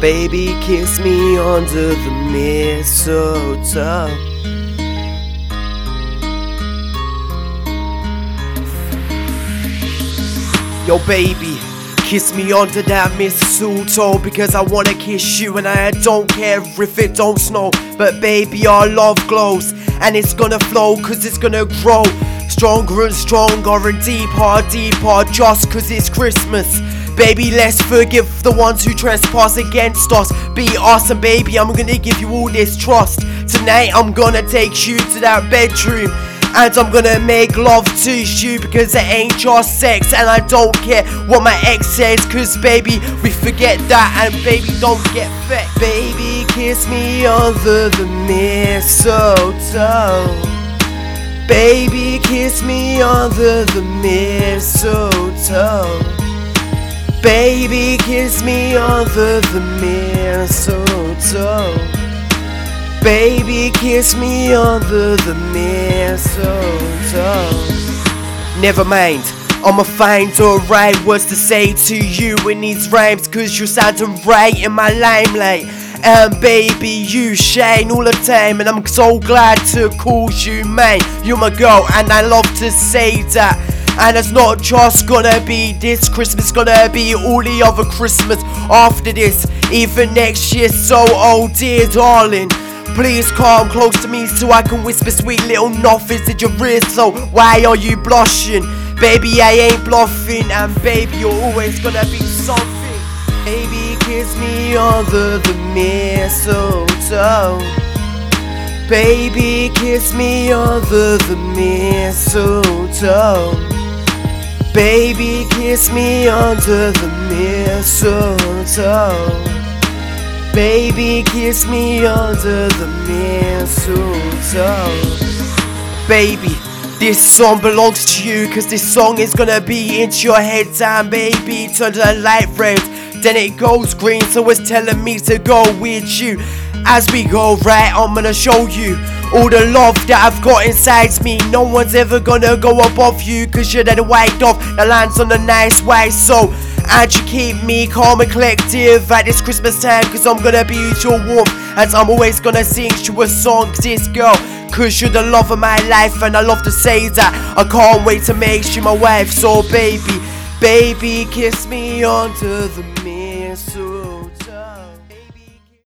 Baby, kiss me under the mistletoe. Yo, baby, kiss me under that mistletoe because I wanna kiss you and I don't care if it don't snow. But baby, our love glows and it's gonna flow cause it's gonna grow stronger and stronger and deeper, deeper just cause it's Christmas. Baby, let's forgive the ones who trespass against us. Be awesome, baby. I'm gonna give you all this trust. Tonight, I'm gonna take you to that bedroom. And I'm gonna make love to you because it ain't just sex. And I don't care what my ex says, cause baby, we forget that. And baby, don't get fed. Baby, kiss me under the mistletoe. Baby, kiss me under the mistletoe. Baby, kiss me under the mistletoe. Baby, kiss me under the mistletoe. Never mind, I'ma find alright words to say to you in these rhymes, cause you're sounding right in my limelight. And baby, you shine all the time, and I'm so glad to call you mine. You're my girl, and I love to say that. And it's not just gonna be this Christmas, gonna be all the other Christmas after this, even next year. So, oh dear darling, please come close to me so I can whisper sweet little nothings in your ear. So, why are you blushing? Baby, I ain't bluffing, and baby, you're always gonna be something. Baby, kiss me under the mistletoe. Baby, kiss me under the mistletoe. Baby, kiss me under the mistletoe. Baby, kiss me under the mistletoe. Baby, this song belongs to you, cause this song is gonna be into your head time, baby. Turn the light red, then it goes green, so it's telling me to go with you. As we go right, I'm gonna show you all the love that I've got inside me. No one's ever gonna go above you, cause you're the white dove that lands on the nice white soul. And you keep me calm and collective at this Christmas time, cause I'm gonna be your warmth. As I'm always gonna sing you a song, this girl. Cause you're the love of my life, and I love to say that. I can't wait to make you my wife, so baby, baby, kiss me onto the